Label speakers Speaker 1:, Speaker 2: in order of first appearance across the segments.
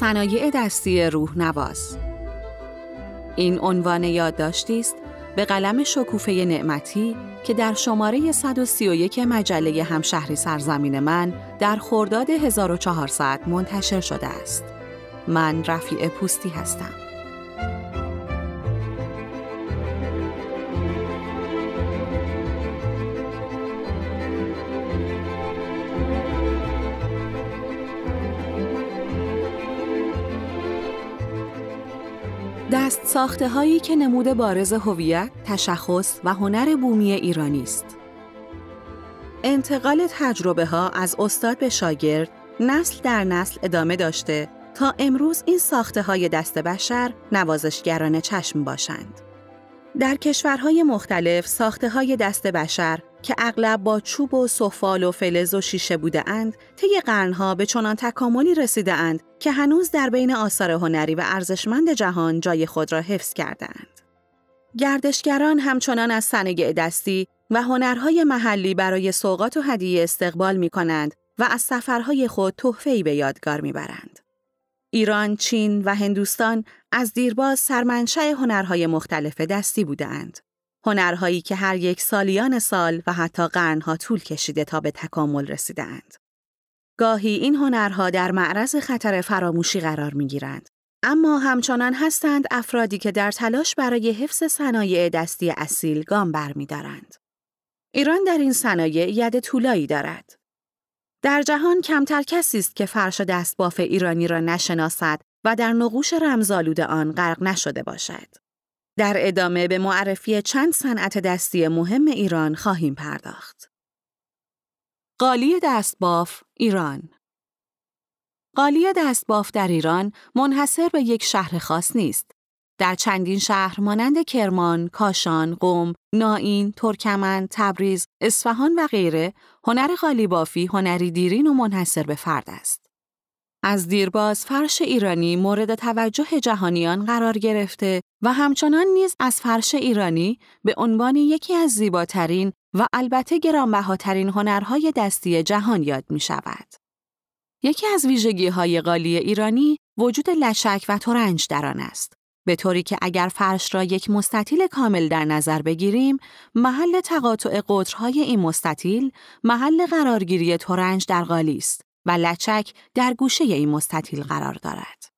Speaker 1: صنایع دستی روح نواز این عنوان یادداشتی است به قلم شکوفه نعمتی که در شماره 131 مجله همشهری سرزمین من در خرداد 1400 منتشر شده است. من رفیع پوستی هستم. دست ساخته هایی که نمود بارز هویت، تشخص و هنر بومی ایرانی است. انتقال تجربه ها از استاد به شاگرد نسل در نسل ادامه داشته تا امروز این ساخته های دست بشر نوازشگران چشم باشند. در کشورهای مختلف ساخته های دست بشر که اغلب با چوب و سفال و فلز و شیشه بوده اند، طی قرنها به چنان تکاملی رسیده اند که هنوز در بین آثار هنری و ارزشمند جهان جای خود را حفظ کردند. گردشگران همچنان از صنایع دستی و هنرهای محلی برای سوقات و هدیه استقبال می کنند و از سفرهای خود تحفه‌ای به یادگار می‌برند. ایران، چین و هندوستان از دیرباز سرمنشأ هنرهای مختلف دستی بودند. هنرهایی که هر یک سالیان سال و حتی قرنها طول کشیده تا به تکامل رسیدند. گاهی این هنرها در معرض خطر فراموشی قرار می گیرند. اما همچنان هستند افرادی که در تلاش برای حفظ صنایع دستی اصیل گام برمیدارند. ایران در این صنایع ید طولایی دارد. در جهان کمتر کسی است که فرش دستباف ایرانی را نشناسد و در نقوش رمزآلود آن غرق نشده باشد. در ادامه به معرفی چند صنعت دستی مهم ایران خواهیم پرداخت. قالی دستباف ایران قالی دستباف در ایران منحصر به یک شهر خاص نیست. در چندین شهر مانند کرمان، کاشان، قم، نائین، ترکمن، تبریز، اصفهان و غیره هنر قالیبافی هنری دیرین و منحصر به فرد است. از دیرباز فرش ایرانی مورد توجه جهانیان قرار گرفته و همچنان نیز از فرش ایرانی به عنوان یکی از زیباترین و البته گرانبهاترین هنرهای دستی جهان یاد می شود. یکی از ویژگی های قالی ایرانی وجود لچک و ترنج در آن است. به طوری که اگر فرش را یک مستطیل کامل در نظر بگیریم، محل تقاطع قطرهای این مستطیل محل قرارگیری ترنج در قالی است و لچک در گوشه این مستطیل قرار دارد.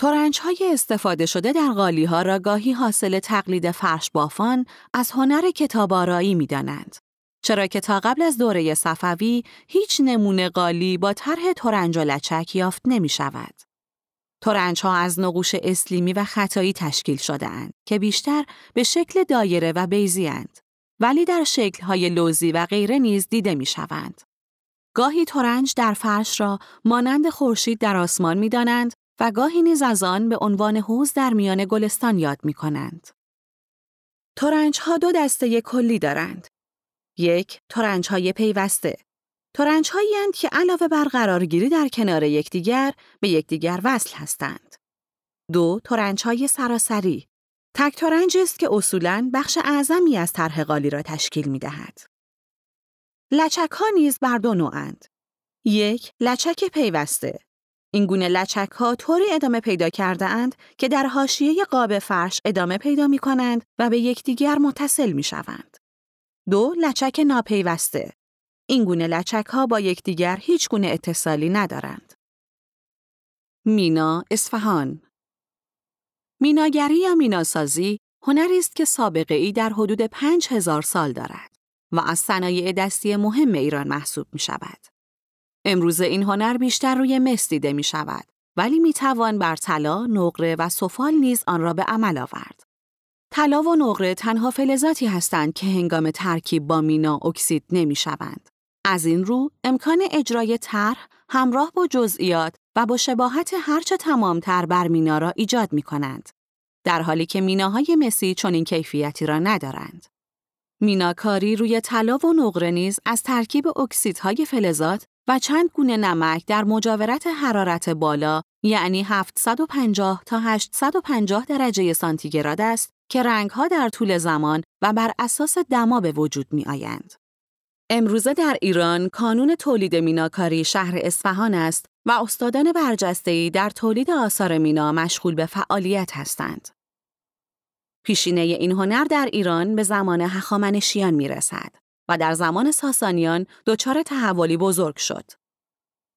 Speaker 1: تورنج های استفاده شده در قالی ها را گاهی حاصل تقلید فرش بافان از هنر کتاب آرایی می دانند. چرا که تا قبل از دوره صفوی هیچ نمونه قالی با طرح تورنج و لچک یافت نمی شود. تورنج ها از نقوش اسلیمی و خطایی تشکیل شده اند که بیشتر به شکل دایره و بیزی اند. ولی در شکل های لوزی و غیره نیز دیده می شوند. گاهی تورنج در فرش را مانند خورشید در آسمان می دانند و گاهی نیز از آن به عنوان حوز در میان گلستان یاد می کنند. تورنج ها دو دسته کلی دارند. یک، تورنج های پیوسته. تورنج هایی که علاوه بر قرارگیری در کنار یکدیگر به یکدیگر وصل هستند. دو، تورنج های سراسری. تک تورنج است که اصولاً بخش اعظمی از طرح قالی را تشکیل می دهد. لچک ها نیز بر دو نوعند. یک، لچک پیوسته. این گونه لچک ها طوری ادامه پیدا کرده اند که در حاشیه قاب فرش ادامه پیدا می کنند و به یکدیگر متصل می شوند. دو، لچک ناپیوسته. این گونه لچک ها با یکدیگر هیچ گونه اتصالی ندارند. مینا اصفهان میناگری یا میناسازی هنری است که سابقه ای در حدود پنج هزار سال دارد و از صنایع دستی مهم ایران محسوب می شود. امروز این هنر بیشتر روی مس دیده می شود ولی می توان بر طلا، نقره و سفال نیز آن را به عمل آورد. طلا و نقره تنها فلزاتی هستند که هنگام ترکیب با مینا اکسید نمی شوند. از این رو امکان اجرای طرح همراه با جزئیات و با شباهت هرچه تمامتر بر مینا را ایجاد می کنند. در حالی که میناهای مسی چنین کیفیتی را ندارند. میناکاری روی طلا و نقره نیز از ترکیب اکسیدهای فلزات و چند گونه نمک در مجاورت حرارت بالا یعنی 750 تا 850 درجه سانتیگراد است که رنگها در طول زمان و بر اساس دما به وجود می آیند. امروزه در ایران کانون تولید میناکاری شهر اصفهان است و استادان برجسته‌ای در تولید آثار مینا مشغول به فعالیت هستند. پیشینه این هنر در ایران به زمان هخامنشیان می رسد و در زمان ساسانیان دچار تحولی بزرگ شد.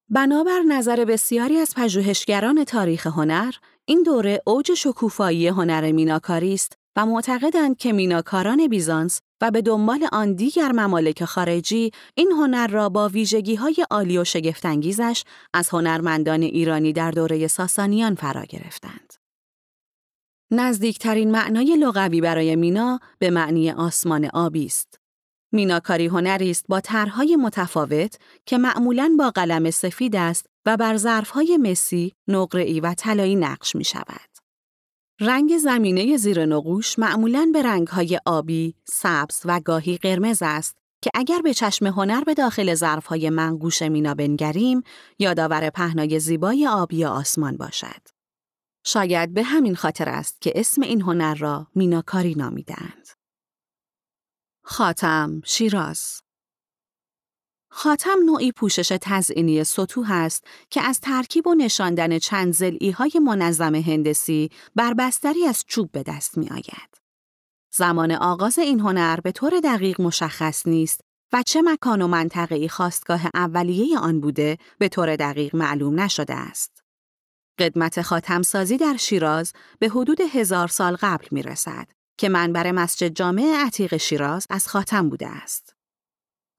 Speaker 1: بنابر نظر بسیاری از پژوهشگران تاریخ هنر، این دوره اوج شکوفایی هنر میناکاری است و معتقدند که میناکاران بیزانس و به دنبال آن دیگر ممالک خارجی این هنر را با ویژگی های عالی و شگفتانگیزش از هنرمندان ایرانی در دوره ساسانیان فرا گرفتند. نزدیکترین معنای لغوی برای مینا به معنی آسمان آبی است. میناکاری هنری است با طرحهای متفاوت که معمولاً با قلم سفید است و بر ظرفهای مسی، نقره‌ای و طلایی نقش می شود. رنگ زمینه زیر نقوش معمولاً به رنگهای آبی، سبز و گاهی قرمز است که اگر به چشم هنر به داخل ظرفهای منقوش مینا بنگریم، یادآور پهنای زیبای آبی آسمان باشد. شاید به همین خاطر است که اسم این هنر را میناکاری نامیدند. خاتم شیراز خاتم نوعی پوشش تزئینی سطوح است که از ترکیب و نشاندن چند زلی های منظم هندسی بر بستری از چوب به دست می آید. زمان آغاز این هنر به طور دقیق مشخص نیست و چه مکان و منطقه خواستگاه اولیه آن بوده به طور دقیق معلوم نشده است. قدمت خاتمسازی در شیراز به حدود هزار سال قبل می رسد که منبر مسجد جامع عتیق شیراز از خاتم بوده است.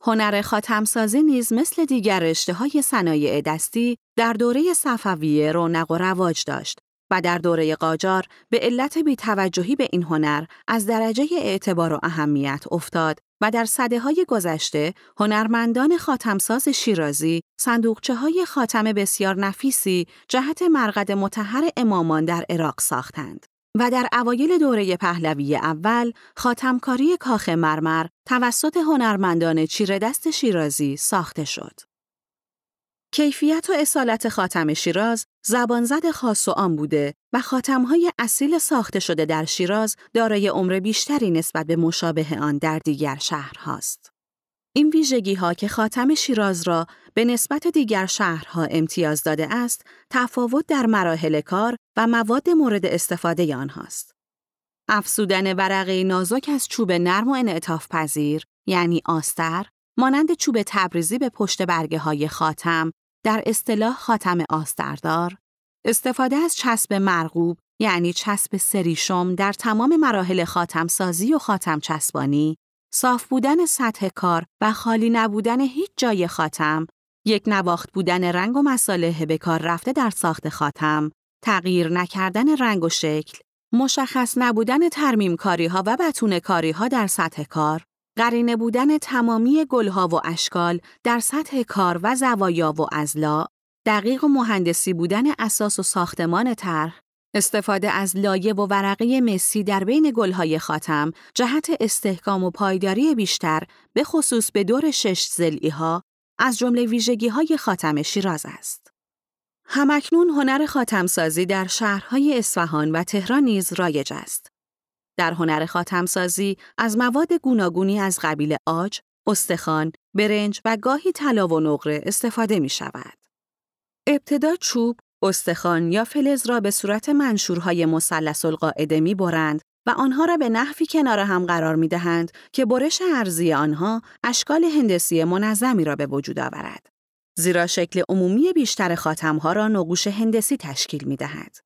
Speaker 1: هنر خاتمسازی نیز مثل دیگر رشته های صنایع دستی در دوره صفویه رونق و رواج داشت و در دوره قاجار به علت بیتوجهی به این هنر از درجه اعتبار و اهمیت افتاد و در صده های گذشته هنرمندان خاتمساز شیرازی صندوقچه های خاتم بسیار نفیسی جهت مرقد متحر امامان در عراق ساختند. و در اوایل دوره پهلوی اول خاتمکاری کاخ مرمر توسط هنرمندان چیره دست شیرازی ساخته شد. کیفیت و اصالت خاتم شیراز زبانزد خاص و عام بوده و خاتمهای اصیل ساخته شده در شیراز دارای عمر بیشتری نسبت به مشابه آن در دیگر شهرهاست. این ویژگی ها که خاتم شیراز را به نسبت دیگر شهرها امتیاز داده است، تفاوت در مراحل کار و مواد مورد استفاده آنهاست. افسودن ورقه نازک از چوب نرم و انعطاف پذیر، یعنی آستر، مانند چوب تبریزی به پشت برگه های خاتم، در اصطلاح خاتم آستردار، استفاده از چسب مرغوب، یعنی چسب سریشم در تمام مراحل خاتم سازی و خاتم چسبانی، صاف بودن سطح کار و خالی نبودن هیچ جای خاتم، یک نواخت بودن رنگ و مساله به کار رفته در ساخت خاتم، تغییر نکردن رنگ و شکل، مشخص نبودن ترمیم کاری ها و بتون کاری ها در سطح کار، قرینه بودن تمامی گلها و اشکال در سطح کار و زوایا و ازلا، دقیق و مهندسی بودن اساس و ساختمان طرح، استفاده از لایه و ورقه مسی در بین گلهای خاتم جهت استحکام و پایداری بیشتر به خصوص به دور شش زلی ها از جمله ویژگی های خاتم شیراز است. همکنون هنر خاتمسازی در شهرهای اصفهان و تهران نیز رایج است. در هنر خاتمسازی از مواد گوناگونی از قبیل آج، استخوان، برنج و گاهی طلا و نقره استفاده می شود. ابتدا چوب، استخوان یا فلز را به صورت منشورهای مثلث القاعده می برند و آنها را به نحوی کنار هم قرار می دهند که برش ارزی آنها اشکال هندسی منظمی را به وجود آورد. زیرا شکل عمومی بیشتر خاتمها را نقوش هندسی تشکیل می دهد.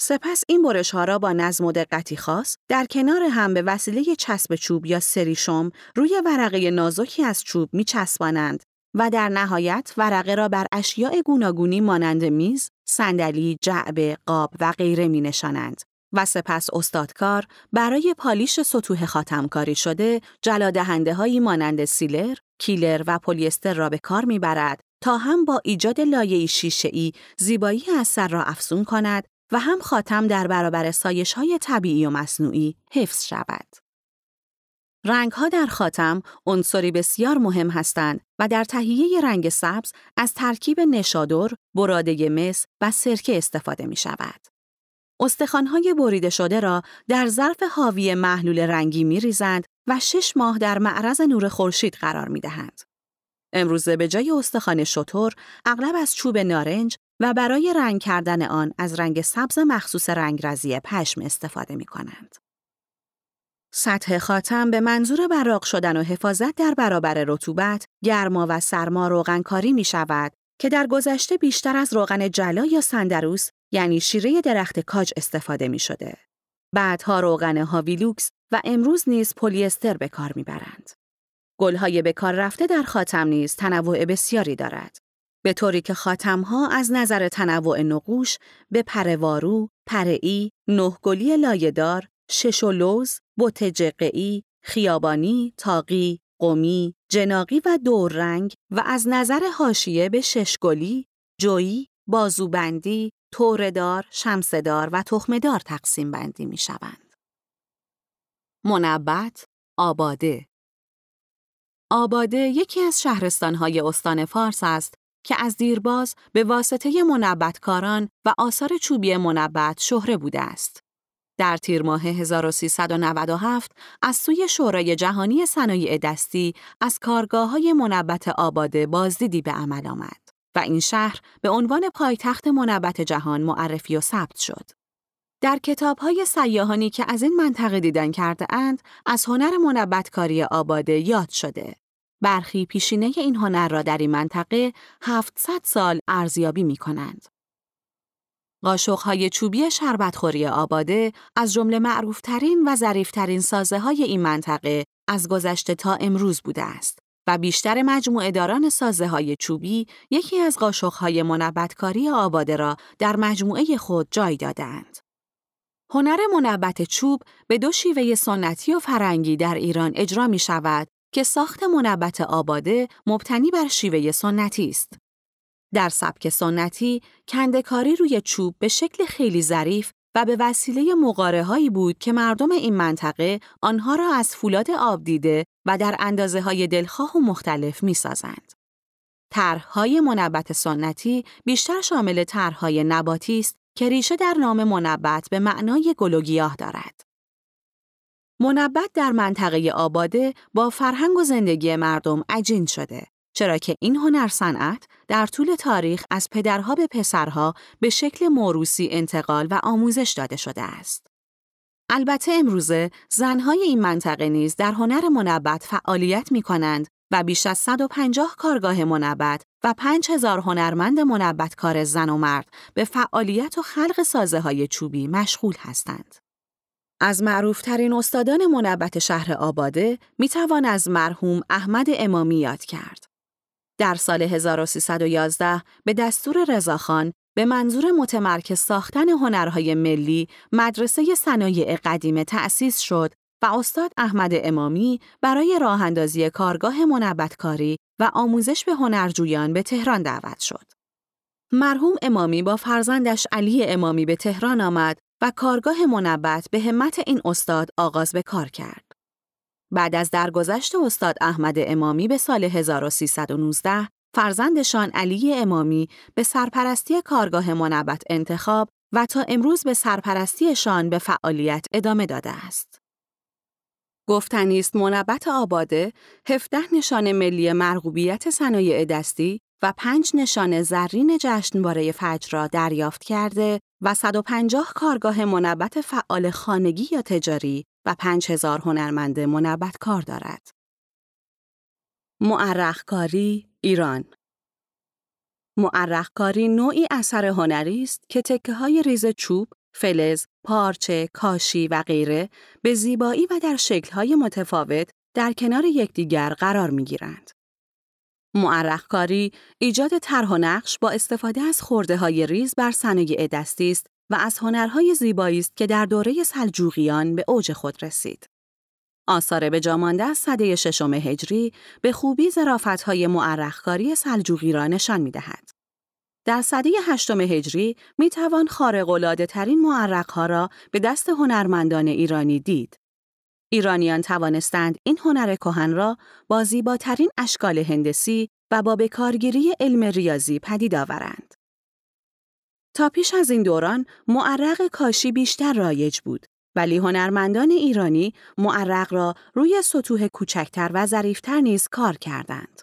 Speaker 1: سپس این برش ها را با نظم و دقتی خاص در کنار هم به وسیله چسب چوب یا سریشم روی ورقه نازکی از چوب می چسبانند و در نهایت ورقه را بر اشیاء گوناگونی مانند میز، صندلی، جعبه، قاب و غیره می نشانند و سپس استادکار برای پالیش سطوح خاتمکاری شده جلادهنده هایی مانند سیلر، کیلر و پلیستر را به کار می‌برد تا هم با ایجاد لایه شیشه‌ای زیبایی اثر را افزون کند و هم خاتم در برابر سایش های طبیعی و مصنوعی حفظ شود. رنگ ها در خاتم عنصری بسیار مهم هستند و در تهیه رنگ سبز از ترکیب نشادر، براده مس و سرکه استفاده می شود. های بریده شده را در ظرف حاوی محلول رنگی می ریزند و شش ماه در معرض نور خورشید قرار می دهند. امروزه به جای استخوان شطور اغلب از چوب نارنج و برای رنگ کردن آن از رنگ سبز مخصوص رنگرزی پشم استفاده می کنند. سطح خاتم به منظور براق شدن و حفاظت در برابر رطوبت، گرما و سرما روغنکاری می شود که در گذشته بیشتر از روغن جلا یا سندروس یعنی شیره درخت کاج استفاده می شده. بعدها روغن هاویلوکس و امروز نیز پلیستر به کار می‌برند. گلهای به کار رفته در خاتم نیز تنوع بسیاری دارد. به طوری که خاتمها از نظر تنوع نقوش به پروارو، پرعی، نهگلی لایهدار، شش و لوز، بوت جقعی، خیابانی، تاقی، قمی، جناقی و دوررنگ و از نظر حاشیه به ششگلی، جویی، بازوبندی، توردار، شمسدار و تخمدار تقسیم بندی می شوند. منبت، آباده آباده یکی از شهرستانهای استان فارس است که از دیرباز به واسطه منبتکاران و آثار چوبی منبت شهره بوده است. در تیر ماه 1397 از سوی شورای جهانی صنایع دستی از کارگاه های منبت آباده بازدیدی به عمل آمد و این شهر به عنوان پایتخت منبت جهان معرفی و ثبت شد. در کتاب های سیاهانی که از این منطقه دیدن کرده اند، از هنر منبتکاری آباده یاد شده. برخی پیشینه این هنر را در این منطقه 700 سال ارزیابی می کنند. قاشقهای چوبی شربتخوری آباده از جمله معروفترین و ظریفترین سازه های این منطقه از گذشته تا امروز بوده است و بیشتر مجموعه داران سازه های چوبی یکی از قاشقهای منبتکاری آباده را در مجموعه خود جای دادند. هنر منبت چوب به دو شیوه سنتی و فرنگی در ایران اجرا می شود که ساخت منبت آباده مبتنی بر شیوه سنتی است. در سبک سنتی، کندکاری روی چوب به شکل خیلی ظریف و به وسیله مقاره هایی بود که مردم این منطقه آنها را از فولاد آب دیده و در اندازه های دلخواه و مختلف می سازند. طرحهای منبت سنتی بیشتر شامل طرحهای نباتی است که ریشه در نام منبت به معنای گل و گیاه دارد. منبت در منطقه آباده با فرهنگ و زندگی مردم عجین شده چرا که این هنر صنعت در طول تاریخ از پدرها به پسرها به شکل موروسی انتقال و آموزش داده شده است. البته امروزه زنهای این منطقه نیز در هنر منبت فعالیت می کنند و بیش از 150 کارگاه منبت و 5000 هنرمند منبت کار زن و مرد به فعالیت و خلق سازه های چوبی مشغول هستند. از معروفترین استادان منبت شهر آباده می توان از مرحوم احمد امامی یاد کرد. در سال 1311 به دستور رضاخان به منظور متمرکز ساختن هنرهای ملی مدرسه صنایع قدیمه تأسیس شد و استاد احمد امامی برای راه اندازی کارگاه منبتکاری و آموزش به هنرجویان به تهران دعوت شد. مرحوم امامی با فرزندش علی امامی به تهران آمد و کارگاه منبت به همت این استاد آغاز به کار کرد. بعد از درگذشت استاد احمد امامی به سال 1319 فرزندشان علی امامی به سرپرستی کارگاه منبت انتخاب و تا امروز به سرپرستیشان به فعالیت ادامه داده است. گفتنی است منبت آباده 17 نشان ملی مرغوبیت صنایع دستی و پنج نشان زرین جشنواره فجر را دریافت کرده و 150 کارگاه منبت فعال خانگی یا تجاری و 5000 هنرمند منبت کار دارد. معرخکاری ایران معرخکاری نوعی اثر هنری است که تکه های ریز چوب، فلز، پارچه، کاشی و غیره به زیبایی و در شکل‌های متفاوت در کنار یکدیگر قرار می‌گیرند. معرخکاری ایجاد طرح و نقش با استفاده از خورده های ریز بر صنایع دستی است و از هنرهای زیبایی است که در دوره سلجوقیان به اوج خود رسید. آثار به جامانده از صده ششم هجری به خوبی ظرافت‌های معرخکاری سلجوقی را نشان می‌دهد. در سده هشتم هجری می توان خارق ترین معرقها را به دست هنرمندان ایرانی دید. ایرانیان توانستند این هنر کهن را با زیباترین اشکال هندسی و با بکارگیری علم ریاضی پدید آورند. تا پیش از این دوران معرق کاشی بیشتر رایج بود ولی هنرمندان ایرانی معرق را روی سطوح کوچکتر و ظریفتر نیز کار کردند.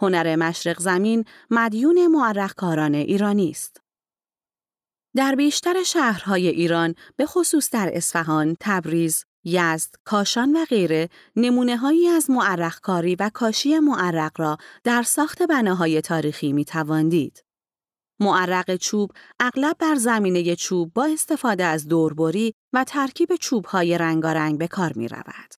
Speaker 1: هنر مشرق زمین مدیون معرقکاران ایرانی است. در بیشتر شهرهای ایران به خصوص در اصفهان، تبریز، یزد، کاشان و غیره نمونه هایی از معرقکاری و کاشی معرق را در ساخت بناهای تاریخی می تواندید. معرق چوب اغلب بر زمینه چوب با استفاده از دوربری و ترکیب چوبهای رنگارنگ به کار می رود.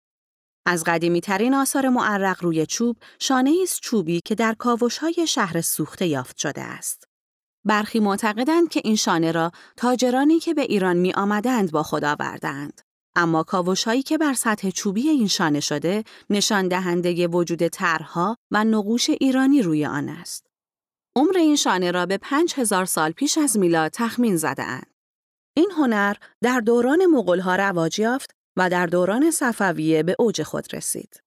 Speaker 1: از قدیمی ترین آثار معرق روی چوب شانه چوبی که در های شهر سوخته یافت شده است. برخی معتقدند که این شانه را تاجرانی که به ایران می آمدند با خود آوردند. اما کاوش هایی که بر سطح چوبی این شانه شده نشان دهنده وجود طرحها و نقوش ایرانی روی آن است. عمر این شانه را به پنج هزار سال پیش از میلاد تخمین زده اند. این هنر در دوران مغولها رواج یافت و در دوران صفویه به اوج خود رسید.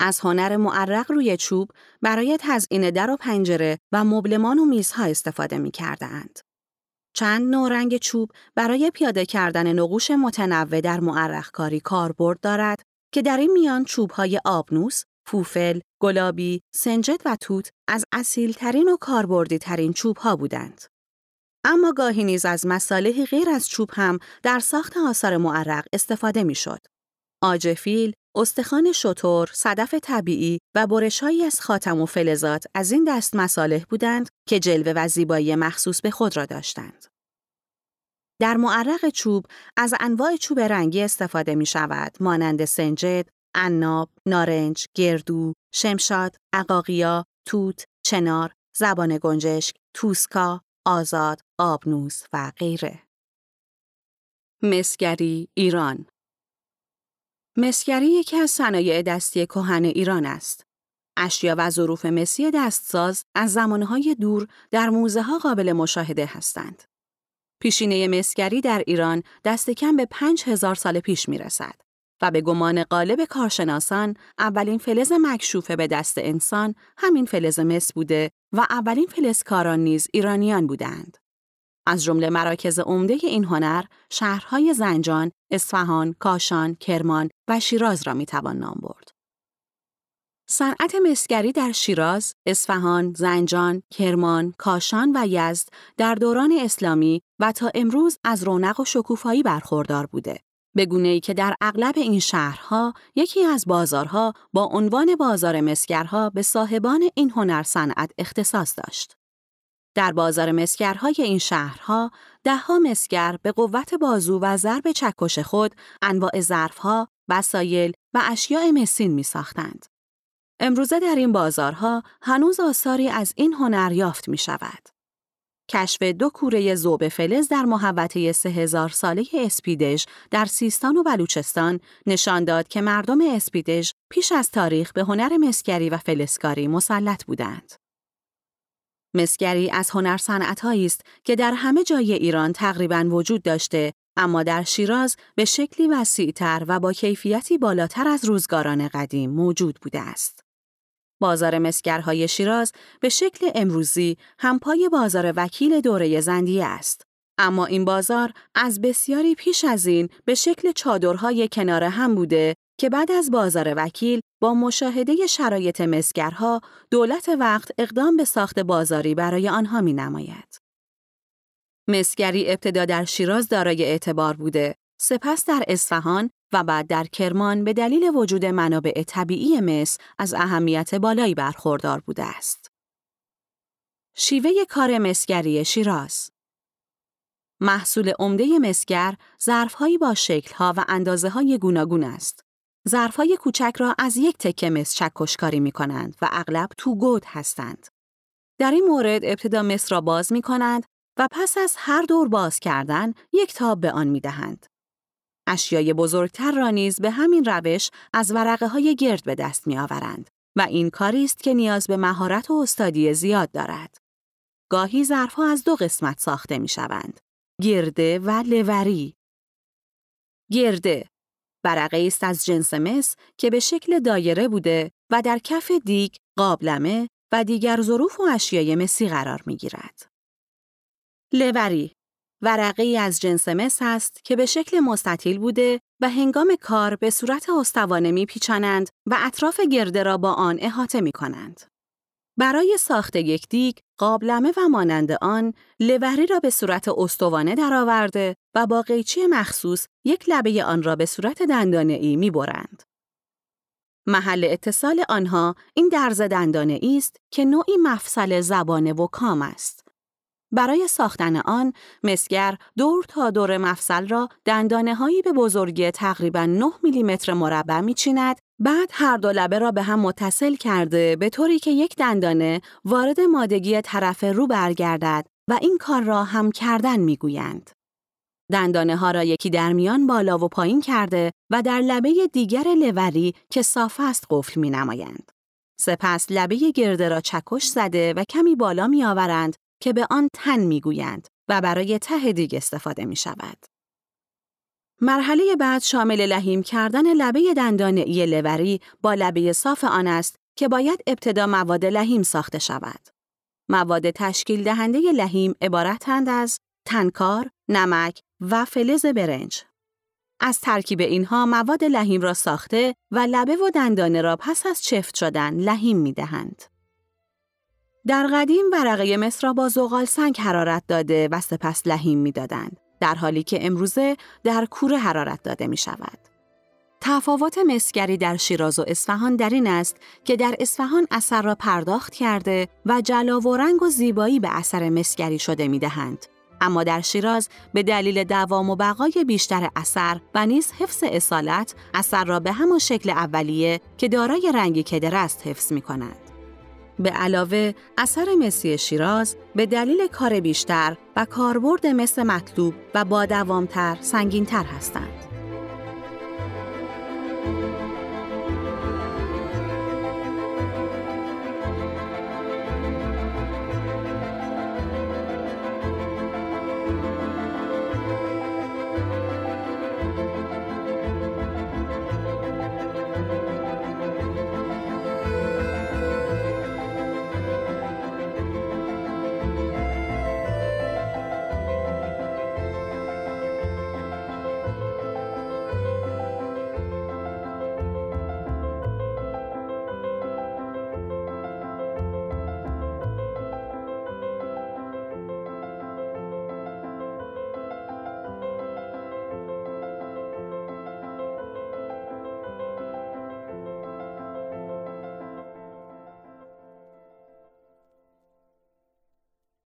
Speaker 1: از هنر معرق روی چوب برای تزئین در و پنجره و مبلمان و میزها استفاده می کردند. چند نوع رنگ چوب برای پیاده کردن نقوش متنوع در معرق کاری کاربرد دارد که در این میان چوبهای آبنوس، فوفل، گلابی، سنجد و توت از اصیلترین و کاربردی ترین چوب ها بودند. اما گاهی نیز از مصالح غیر از چوب هم در ساخت آثار معرق استفاده می‌شد. آج فیل، استخوان شتر، صدف طبیعی و برشهایی از خاتم و فلزات از این دست مصالح بودند که جلوه و زیبایی مخصوص به خود را داشتند. در معرق چوب از انواع چوب رنگی استفاده می شود مانند سنجد، عناب، نارنج، گردو، شمشاد، عقاقیا، توت، چنار، زبان گنجشک، توسکا، آزاد، آبنوس و غیره. مسگری ایران مسگری یکی از صنایع دستی کهن ایران است. اشیا و ظروف مسی دستساز از زمانهای دور در موزه ها قابل مشاهده هستند. پیشینه مسگری در ایران دست کم به پنج هزار سال پیش می رسد و به گمان غالب کارشناسان اولین فلز مکشوفه به دست انسان همین فلز مس بوده و اولین فلزکاران نیز ایرانیان بودند. از جمله مراکز عمده این هنر شهرهای زنجان، اصفهان، کاشان، کرمان و شیراز را می‌توان نام برد. صنعت مسگری در شیراز، اصفهان، زنجان، کرمان، کاشان و یزد در دوران اسلامی و تا امروز از رونق و شکوفایی برخوردار بوده. به گونه ای که در اغلب این شهرها یکی از بازارها با عنوان بازار مسگرها به صاحبان این هنر صنعت اختصاص داشت. در بازار مسگرهای این شهرها دهها مسگر به قوت بازو و ضرب چکش خود انواع ظرفها، وسایل و اشیاء مسین می ساختند. امروزه در این بازارها هنوز آثاری از این هنر یافت می شود. کشف دو کوره زوب فلز در محوطه سه ساله اسپیدژ در سیستان و بلوچستان نشان داد که مردم اسپیدژ پیش از تاریخ به هنر مسگری و فلزکاری مسلط بودند. مسگری از هنر صنعتهایی است که در همه جای ایران تقریبا وجود داشته اما در شیراز به شکلی وسیعتر و با کیفیتی بالاتر از روزگاران قدیم موجود بوده است. بازار مسگرهای شیراز به شکل امروزی همپای بازار وکیل دوره زندیه است. اما این بازار از بسیاری پیش از این به شکل چادرهای کنار هم بوده که بعد از بازار وکیل با مشاهده شرایط مسگرها دولت وقت اقدام به ساخت بازاری برای آنها می نماید. مسگری ابتدا در شیراز دارای اعتبار بوده، سپس در اصفهان و بعد در کرمان به دلیل وجود منابع طبیعی مس از اهمیت بالایی برخوردار بوده است. شیوه کار مسگری شیراز محصول عمده مسگر ظرفهایی با شکلها و اندازه های گوناگون است. ظرفهای کوچک را از یک تکه مس چکشکاری می کنند و اغلب تو گود هستند. در این مورد ابتدا مس را باز می کنند و پس از هر دور باز کردن یک تاب به آن می دهند. اشیای بزرگتر را نیز به همین روش از ورقه های گرد به دست می آورند و این کاری است که نیاز به مهارت و استادی زیاد دارد. گاهی ظرفها از دو قسمت ساخته می شوند. گرده و لوری. گرده ورقه است از جنس مس که به شکل دایره بوده و در کف دیگ، قابلمه و دیگر ظروف و اشیای مسی قرار می گیرد. لوری ورقه از جنس مس است که به شکل مستطیل بوده و هنگام کار به صورت استوانه می پیچانند و اطراف گرده را با آن احاطه می کنند. برای ساخت یک دیگ، قابلمه و مانند آن، لوری را به صورت استوانه درآورده و با قیچی مخصوص یک لبه آن را به صورت دندانه ای می برند. محل اتصال آنها این درز دندانه است که نوعی مفصل زبانه و کام است. برای ساختن آن، مسگر دور تا دور مفصل را دندانه هایی به بزرگی تقریبا 9 میلیمتر مربع میچیند بعد هر دو لبه را به هم متصل کرده به طوری که یک دندانه وارد مادگی طرف رو برگردد و این کار را هم کردن می‌گویند. دندانه ها را یکی در میان بالا و پایین کرده و در لبه دیگر لوری که صاف است قفل می نمایند. سپس لبه گرده را چکش زده و کمی بالا می آورند که به آن تن می گویند و برای ته دیگ استفاده می شود. مرحله بعد شامل لحیم کردن لبه دندانه لوری با لبه صاف آن است که باید ابتدا مواد لحیم ساخته شود. مواد تشکیل دهنده لحیم عبارتند از تنکار، نمک و فلز برنج. از ترکیب اینها مواد لحیم را ساخته و لبه و دندانه را پس از چفت شدن لحیم می دهند. در قدیم ورقه مصر را با زغال سنگ حرارت داده و سپس لحیم می دادند. در حالی که امروزه در کوره حرارت داده می شود. تفاوت مسگری در شیراز و اصفهان در این است که در اصفهان اثر را پرداخت کرده و جلا و رنگ و زیبایی به اثر مسگری شده می دهند. اما در شیراز به دلیل دوام و بقای بیشتر اثر و نیز حفظ اصالت اثر را به همان شکل اولیه که دارای رنگی کدر است حفظ می کند. به علاوه اثر مسی شیراز به دلیل کار بیشتر و کاربرد مثل مطلوب و با دوامتر سنگینتر هستند.